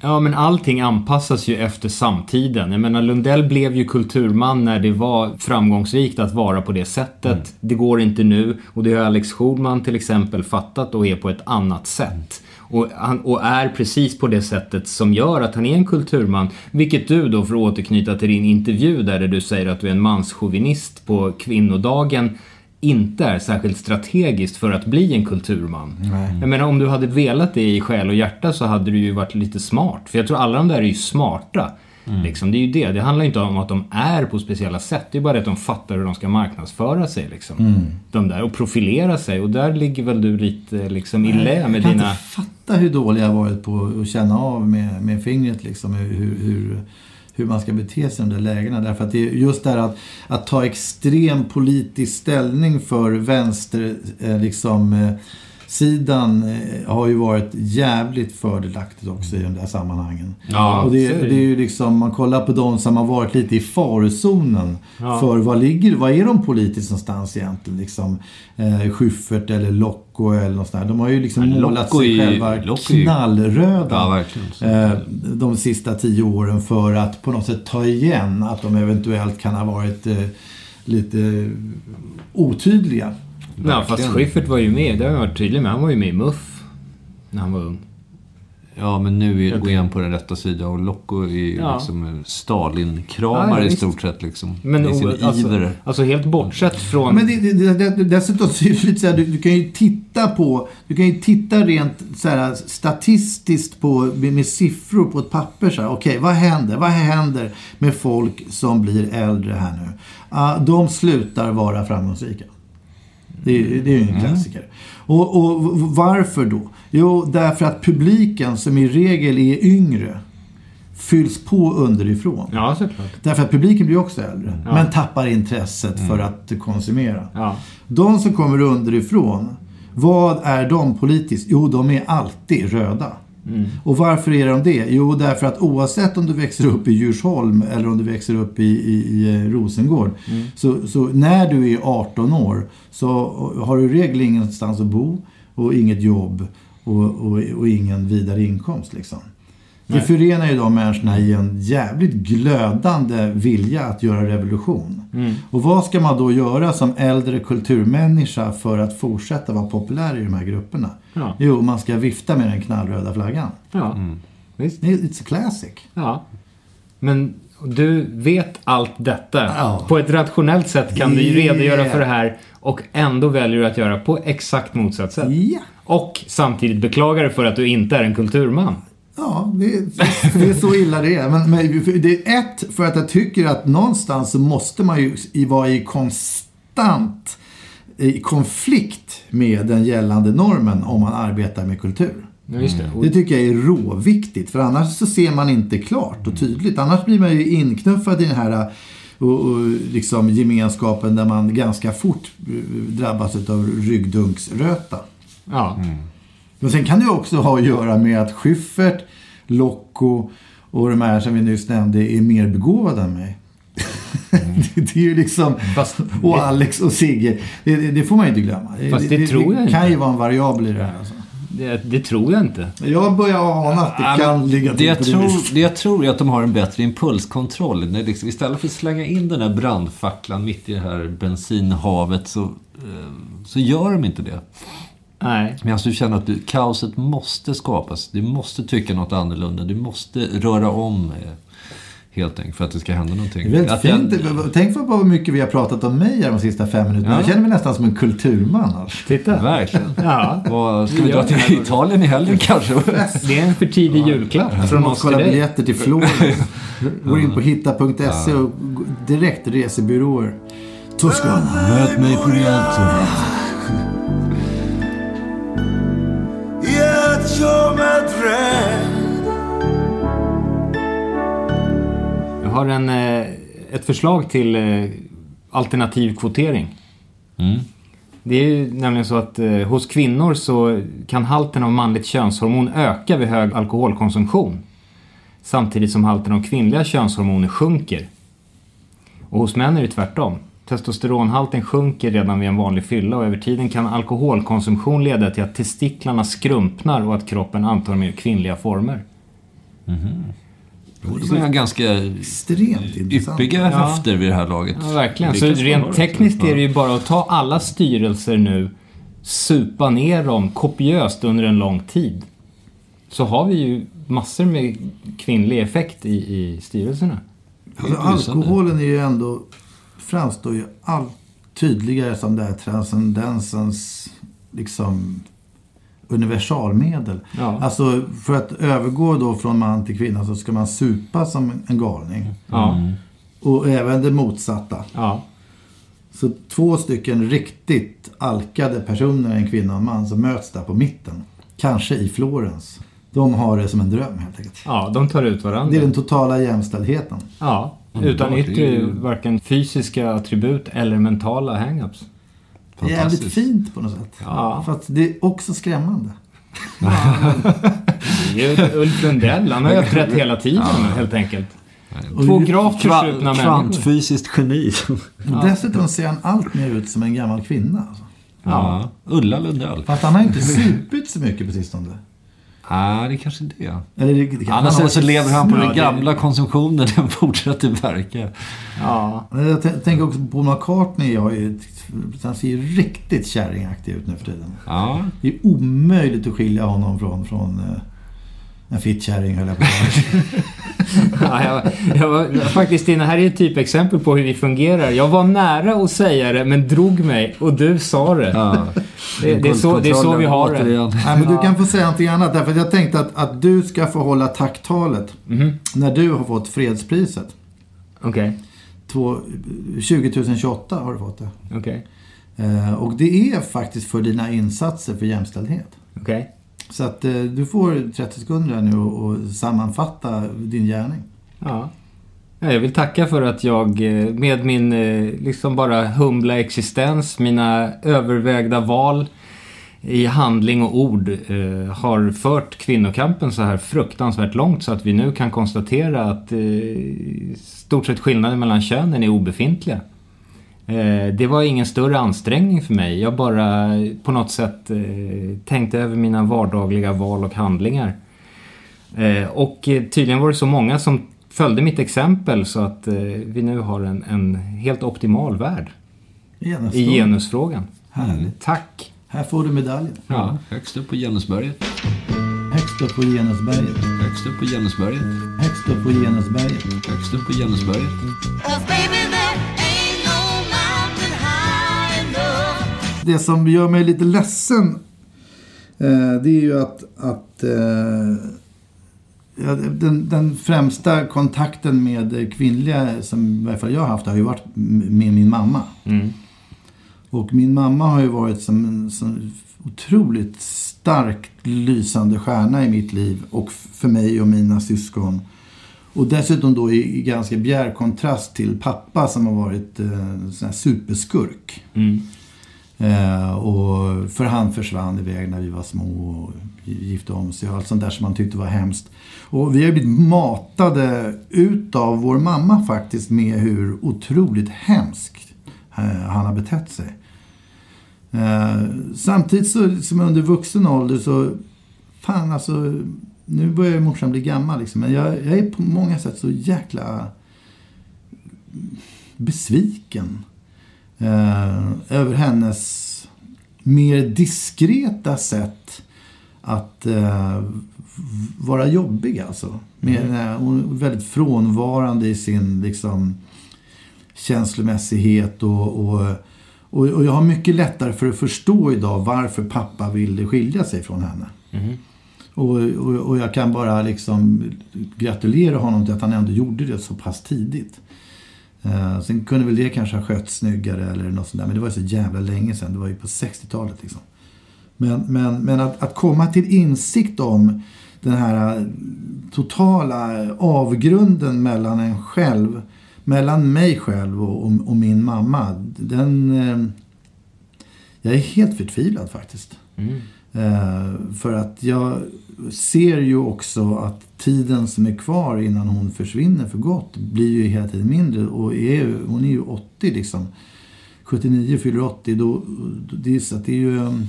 Ja, men allting anpassas ju efter samtiden. Jag menar, Lundell blev ju kulturman när det var framgångsrikt att vara på det sättet. Det går inte nu. Och det har Alex Schulman till exempel fattat och är på ett annat sätt. Och, han, och är precis på det sättet som gör att han är en kulturman. Vilket du då, för att återknyta till din intervju där, du säger att du är en manschauvinist på kvinnodagen inte är särskilt strategiskt för att bli en kulturman. Jag menar om du hade velat det i själ och hjärta så hade du ju varit lite smart. För jag tror alla de där är ju smarta. Liksom, det är ju det. Det handlar inte om att de är på speciella sätt. Det är bara det att de fattar hur de ska marknadsföra sig. Liksom. De där, och profilera sig. Och där ligger väl du lite liksom, i lä med Jag kan dina... inte fatta hur dålig jag varit på att känna av med, med fingret liksom hur, hur, hur man ska bete sig i de där lägena. Därför att det är just det här att, att ta extrem politisk ställning för vänster eh, liksom, eh, sidan eh, har ju varit jävligt fördelaktigt också i de där sammanhangen. Ja, och det, det. är ju liksom, man kollar på de som har varit lite i farozonen Ja. för vad ligger, vad är de politiskt någonstans egentligen? Liksom, eh, Schyffert eller Locko eller något sånt där. De har ju liksom Ja, målat sig själva Locko knallröda. Ja, eh, de sista tio åren för att på något sätt ta igen att de eventuellt kan ha varit eh, lite otydliga. Ja, fast Schyffert var ju med. Det har jag varit tydlig med. Han var ju med i MUF. När han var ung. Ja, men nu är, går han på den rätta sidan och Locko är ju Ja. liksom Stalin-kramare Ja, i stort sett liksom. Men I sin alltså, iver. alltså helt bortsett från... Men det, det, det, det, dessutom så är det lite så här, du, du kan ju titta på, du kan ju titta rent så här, statistiskt på, med, med siffror på ett papper. Så här, Okej, vad händer? Vad händer med folk som blir äldre här nu? Ah, de slutar vara framgångsrika. Det, är- det är ju en klassiker. Och, och v- varför då? Jo, därför att publiken som i regel är yngre fylls på underifrån. Ja, såklart. Därför att publiken blir också äldre. Men tappar intresset för att konsumera. Ja. De som kommer underifrån, vad är de politiskt? Jo, de är alltid röda. Och varför är de det? Jo, därför att oavsett om du växer upp i Djursholm eller om du växer upp i, i, i eh, Rosengård. Så, så när du är 18 år så har du i regel ingenstans att bo och inget jobb och, och, och ingen vidare inkomst. Liksom. Det förenar ju de människorna i en jävligt glödande vilja att göra revolution. Mm. Och vad ska man då göra som äldre kulturmänniska för att fortsätta vara populär i de här grupperna? Ja. Jo, man ska vifta med den knallröda flaggan. Ja, visst. It's a classic. Ja. Men du vet allt detta. Ja. På ett rationellt sätt kan du Yeah. redogöra för det här och ändå väljer du att göra på exakt motsatt sätt. Ja. Och samtidigt beklagar dig för att du inte är en kulturman. Ja, det, det är så illa det är. Men, men det är ett, för att jag tycker att någonstans så måste man ju vara i konstant i konflikt med den gällande normen om man arbetar med kultur. Ja, just det. Tycker jag är råviktigt, för annars så ser man inte klart och tydligt. Annars blir man ju inknuffad i den här och, och, liksom gemenskapen där man ganska fort eh, drabbas av ryggdunksröta. ja. Men sen kan det också ha att göra med att Schyffert, Locko och de här som vi nyss nämnde är mer begåvade än mig. det är ju liksom... Fast- och Alex och Sigge. Det, det, det får man ju inte glömma. Fast det tror jag Det kan inte. ju vara en variabel i det här. Alltså. Det, det tror jag inte. Jag börjar ana att det Ja, kan ligga det, till jag det tror, viset. det jag tror är att de har en bättre impulskontroll. När liksom, istället för att slänga in den här brandfacklan mitt i det här bensinhavet så, eh, så gör de inte det. Nej. Men du känner att du, kaoset måste skapas. Du måste tycka något annorlunda. Du måste röra om eh, helt enkelt för att det ska hända någonting. Det är väldigt Att fint. jag- Tänk på vad mycket vi har pratat om mig här de sista fem minuterna. Ja. Jag känner mig nästan som en kulturman. Alltså. Titta. Verkligen. Ja. Vad, ska vi Ja. dra till Italien i helgen kanske? Det är en för tidig julklapp från Man oss ska till kolla dig. biljetter till Florens. Gå in på hitta.se och direkt resebyråer. Toscana. Möt mig på Rialto. Jag har en, eh, ett förslag till eh, alternativ kvotering. Mm. Det är ju nämligen så att eh, hos kvinnor så kan halten av manligt könshormon öka vid hög alkoholkonsumtion. Samtidigt som halten av kvinnliga könshormoner sjunker. Och hos män är det tvärtom. Testosteronhalten sjunker redan vid en vanlig fylla och över tiden kan alkoholkonsumtion leda till att testiklarna skrumpnar och att kroppen antar mer kvinnliga former. Det var ganska Extremt yppiga höfter vid det här laget. Ja, verkligen. Så rent tekniskt är det ju bara att ta alla styrelser nu, supa ner dem kopiöst under en lång tid. Så har vi ju massor med kvinnlig effekt i, i styrelserna. Alltså, alkoholen är ju ändå, framstår ju allt tydligare som det här transcendensens liksom universalmedel. Ja. Alltså för att övergå då från man till kvinna så ska man supa som en galning. Ja. Och även det motsatta. ja. Så två stycken riktigt alkade personer, en kvinna och en man, som möts där på mitten. Kanske i Florens. De har det som en dröm helt enkelt. Ja, de tar ut varandra. Det är den totala jämställdheten. Ja, utan yttre, ju- varken fysiska attribut eller mentala hang-ups. Det är jävligt fint på något sätt. Ja. För att det är också skrämmande. Det är ju Ulf Lundell, han har ju rätt hela tiden helt enkelt. Två gravt försupna människor. Kvantfysiskt geni. Och Dessutom ser han allt mer ut som en gammal kvinna. Alltså. Ja. Ulla Lundell. Fast han har inte supit så mycket på sistone. Nej, det är kanske det. Eller det, det Annars ha- så lever han på Ja, den det- gamla konsumtionen. Den fortsätter verka. Ja, Jag tänker också på McCartney. Jag ju, han ser ju riktigt kärringaktig ut nu för tiden. Ja, Det är omöjligt att skilja honom från, från eh, en fittkärring höll jag på. Ja, jag, jag var, faktiskt, det här är ett typexempel på hur vi fungerar. Jag var nära att säga det, men drog mig och du sa det. ja. Det, det, är, så, det är så vi har det. Nej, men du kan få säga någonting annat. Därför att jag tänkte att, att du ska få hålla tacktalet när du har fått fredspriset. Okej, Två, 2028 har du fått det. okej, Eh, och det är faktiskt för dina insatser för jämställdhet. okej. Så att eh, du får 30 sekunder här nu och, och sammanfatta din gärning. Ja. Ja, Jag vill tacka för att jag eh, med min eh, liksom bara humla existens, mina övervägda val i handling och ord eh, har fört kvinnokampen så här fruktansvärt långt så att vi nu kan konstatera att eh, stort sett skillnaden mellan könen är obefintliga. Eh, det var ingen större ansträngning för mig. Jag bara på något sätt eh, tänkte över mina vardagliga val och handlingar. Eh, och tydligen var det så många som följde mitt exempel så att eh, vi nu har en, en helt optimal värld Genusfrågan. i genusfrågan. Härligt. Tack! Här får du medaljen. Ja, högst upp på genusberget. Högst upp på genusberget. Högst upp på genusberget. Högst upp på genusberget. Högst upp på genusberget. Det som gör mig lite ledsen eh, det är ju att, att eh, den, den främsta kontakten med kvinnliga som i varje fall jag har haft har ju varit med min mamma. Mm. Och min mamma har ju varit som en som otroligt starkt lysande stjärna i mitt liv och för mig och mina syskon. Och dessutom då i, i ganska bjärt kontrast till pappa som har varit eh, sån här superskurk. Mm. Mm. Eh, och för han försvann iväg när vi var små och gifte om sig och allt sånt där som man tyckte var hemskt. Och vi har blivit matade utav vår mamma faktiskt med hur otroligt hemskt eh, han har betett sig. Eh, samtidigt så, som under vuxen ålder så, fan alltså, nu börjar ju morsan bli gammal liksom, men jag, jag är på många sätt så jäkla besviken eh, över hennes mer diskreta sätt att eh, vara jobbig alltså. Med, eh, Hon är väldigt frånvarande i sin liksom, känslomässighet och, och, och, och jag har mycket lättare för att förstå idag varför pappa ville skilja sig från henne. Och, och, och jag kan bara liksom gratulera honom till att han ändå gjorde det så pass tidigt. Eh, sen kunde väl det kanske ha skötts snyggare eller något sånt där. Men det var ju så jävla länge sedan. Det var ju på 60-talet liksom. Men, men, men att, att komma till insikt om den här eh, totala avgrunden mellan en själv, mellan mig själv och, och, och min mamma. Den... Eh, jag är helt förtvivlad faktiskt. Eh, för att jag ser ju också att tiden som är kvar innan hon försvinner för gott blir ju hela tiden mindre. Och är hon är ju 80 liksom. 79 fyller 80. Då, då, det, är, så att det är ju... Um,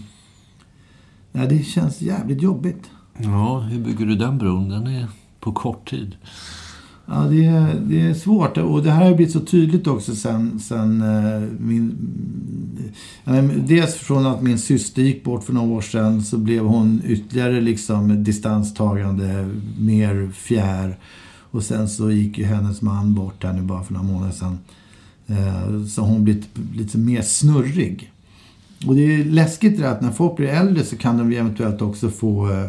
ja, det känns jävligt jobbigt. Ja, hur bygger du den bron? Den är på kort tid. Ja, det är, det är svårt. Och det här har blivit så tydligt också sen, sen eh, min... Dels från att min syster gick bort för några år sedan så blev hon ytterligare liksom distanstagande, mer fjär. Och sen så gick ju hennes man bort här nu bara för några månader sedan. Eh, så hon blivit lite mer snurrig. Och det är läskigt det där att när folk blir äldre så kan de eventuellt också få eh,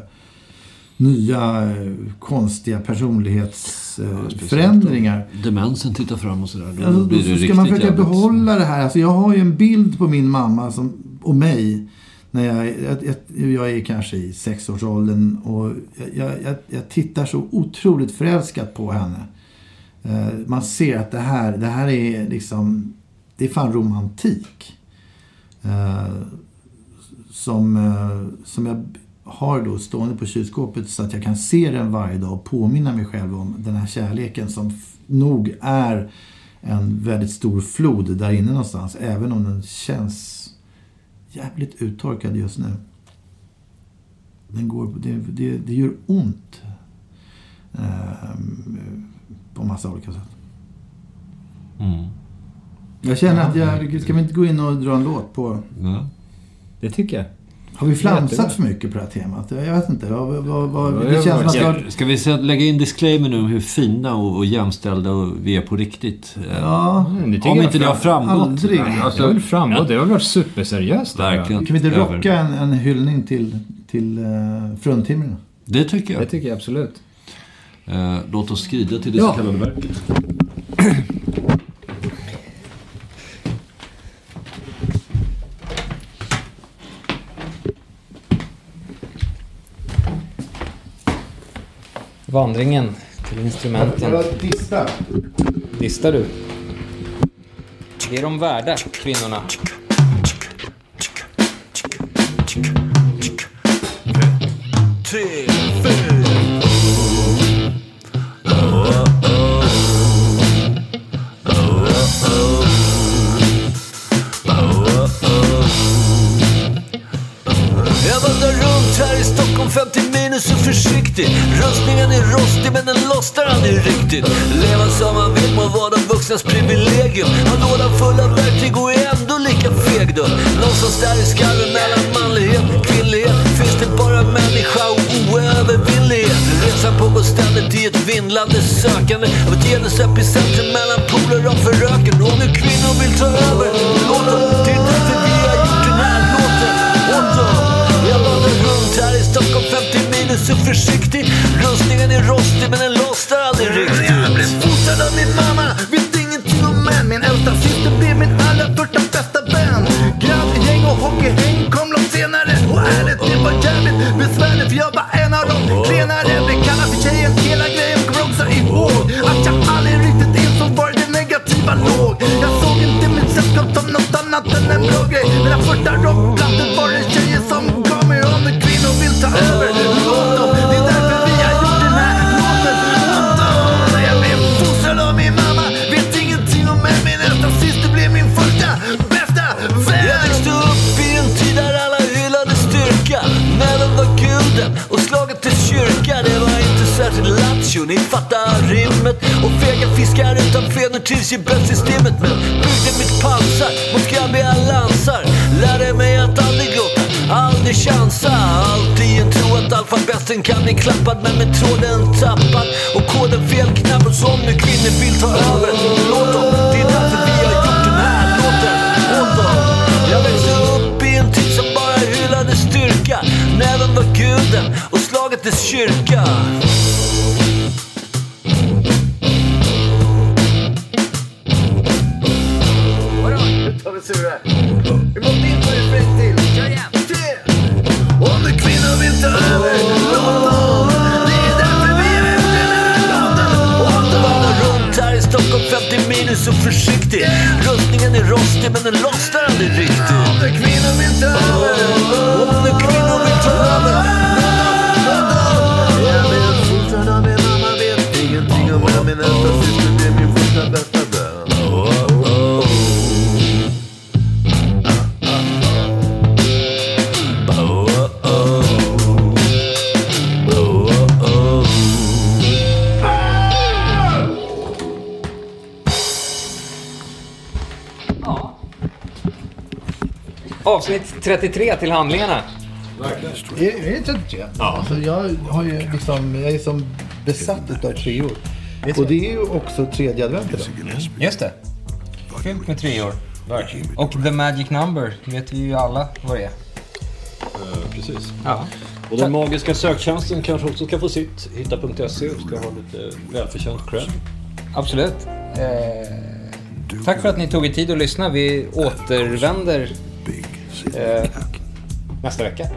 nya eh, konstiga personlighetsförändringar. Demensen tittar fram och sådär. Då Alltså, blir det ska riktigt man försöka jävligt. behålla det här. Alltså, jag har ju en bild på min mamma som, och mig. När jag, jag, jag, jag är kanske i sexårsåldern och jag, jag, tittar så otroligt förälskat på henne. Eh, man ser att det här, det här är liksom, det är fan romantik. Eh, som, som jag har då stående på kylskåpet så att jag kan se den varje dag och påminna mig själv om den här kärleken som nog är en väldigt stor flod där inne någonstans. Även om den känns jävligt uttorkad just nu. Den går, det, det, det gör ont. Eh, på massa olika sätt. Mm. Jag känner att jag, ska vi inte gå in och dra en låt på... Ja. Det tycker jag. Har vi flamsat Jättebra. för mycket på det här temat? Jag vet inte. Vad, vad, vad, Ja, det känns som att Ska, jag... ska vi lägga in disclaimer nu om hur fina och, och jämställda vi är på riktigt? Ja, Mm, det Om inte det har framgått. aldrig. Alltså, det har väl framgått. Det har väl varit superseriöst. det. Verkligen. kan vi inte rocka en, en hyllning till, till uh, fruntimmerna? Det tycker Det jag. tycker jag absolut. Eh, låt oss skrida till det Ja. så kallade verket. Vandringen till instrumenten. dista. Listar du? Det är de värda, kvinnorna. Jag 50 minus så försiktig Rustningen är rostig men den lossnar aldrig riktigt. Leva som man vill må vara de vuxnas privilegium. Har lådan full av verktyg och är ändå lika feg då. Någonstans där i skallen mellan manlighet och kvinnlighet. Finns det bara människa och oövervinnlighet? Resan pågår ständigt i ett vindlande sökande. Av ett genusepicentrum mellan poler och föröken. Och nu kvinnor vill ta över, låt dem Det 50 minus så försiktig Rustningen är rostig men den lossnar aldrig riktigt. Jag blev fostrad av min mamma, vet ingenting om män. Min äldsta syster blev min allra första bästa vän. Grabbgäng och hockeyhäng kom långt senare. Och ärligt, det var jävligt besvärligt för jag var en av de klenare. Blev kallad för tjejen, hela grejen också ihåg. Att jag aldrig riktigt insåg var det negativa låg. Jag såg inte mitt sällskap som något annat än en bra grej. Mina första rockplattor var det tjejer som gav mig Om. Kvinnor vill ta över, hemmet Och fega fiskar utan fenor trivs ju bäst i stimmet Men byggde mitt pansar mot grabbiga lansar. Lärde mig att aldrig gå, aldrig chansa. Alltid en tro att alfabesten kan bli klappad Men med tråden tappad. Och koden felknappad Så om nu kvinnor vill ta över, låt dem Det är därför vi har gjort den här låten. Åt dem. Jag växte upp i en tid som bara hyllade styrka. Näven var guden och slaget dess kyrka. 33 till handlingarna. Är, är det 33? Ja. Alltså jag, har ju liksom, jag är som besatt utav treor. Och det är ju också tredje advent idag. Just det. Fyllt med treor. Och The Magic Number vet vi ju alla vad det är. Eh, precis. Ja. Och den magiska söktjänsten kanske också ska få sitt. Hitta.se ska ha lite välförtjänt cred. Absolut. Eh, tack för att ni tog er tid att lyssna. Vi återvänder eh, nästa vecka.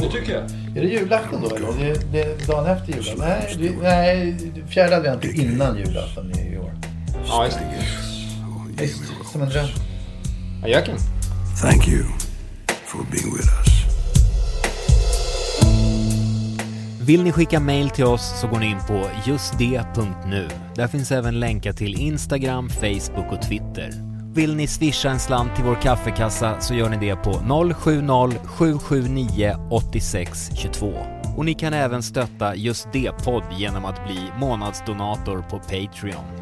Det tycker jag. Är det julafton då eller? Det, det är dagen efter julafton? Nej, det, nej fjärde advent är innan julafton i år. Ja, just det. Som en dröm. Ajöken. Thank you for being with us. Vill ni skicka mail till oss så går ni in på justd.nu. Där finns även länkar till Instagram, Facebook och Twitter. Vill ni swisha en slant till vår kaffekassa så gör ni det på 070-779 8622. Och ni kan även stötta Just det-podd genom att bli månadsdonator på Patreon.